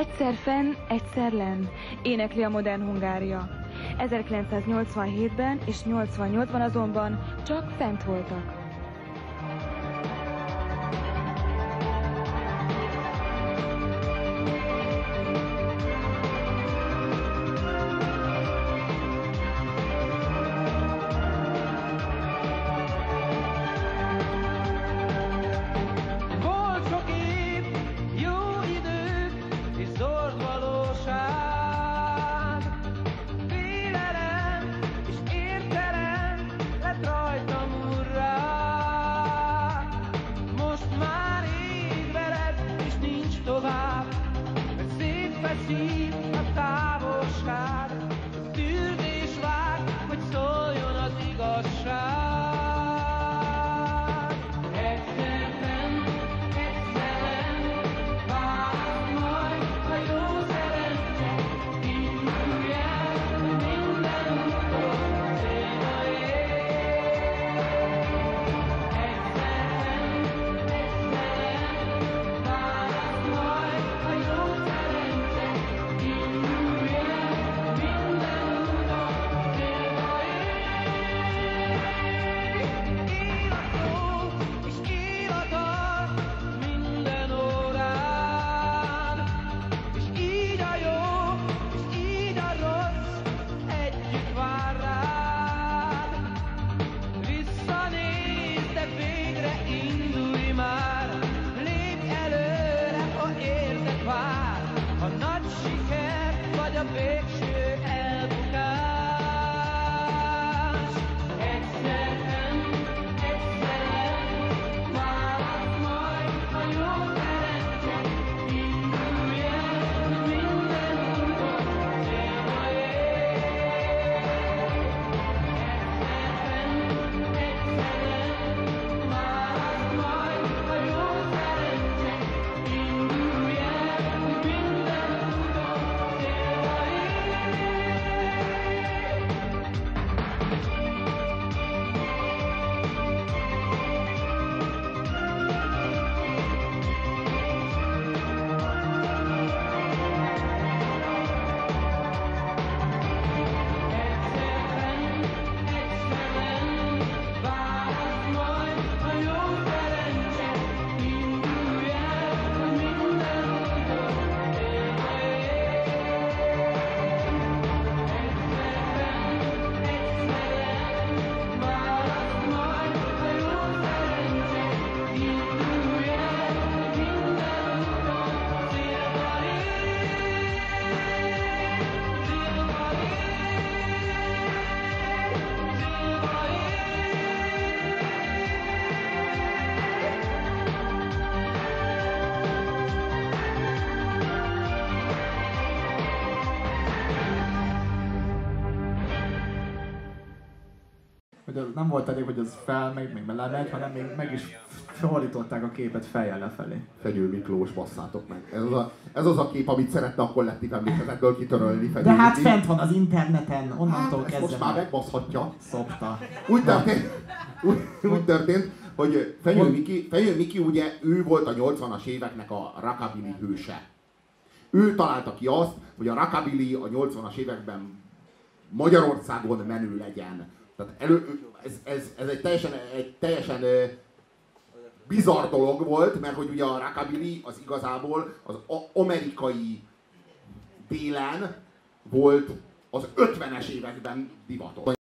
Egyszer fenn, egyszer lenn, énekli a modern Hungária. 1987-ben és 88-ban azonban csak fent voltak. Tovább, szétfeszít a távolság. she cared for the picture. Hogy az nem volt elég, hogy az felmegy, meg belemegy, hanem még meg is fordították a képet fejjel lefelé. Fenyő Miklós, basszátok meg. Ez az a, ez az a kép, amit szeretne a kollektív emlékezetből kitörölni Fenyő De hát fent van az interneten, onnantól Hát, kezdve most már megbaszhatja. szopta. Úgy történt, úgy, úgy történt hogy Fenyő Miki, Fenyő Miki ugye ő volt a 80-as éveknek a rockabilly hőse. Ő találta ki azt, hogy a rockabilly a 80-as években Magyarországon menő legyen. Tehát elő, ez, ez, ez egy teljesen, egy teljesen bizarr dolog volt, mert hogy ugye a rockabilly az igazából az amerikai délen volt az 50-es években divatos.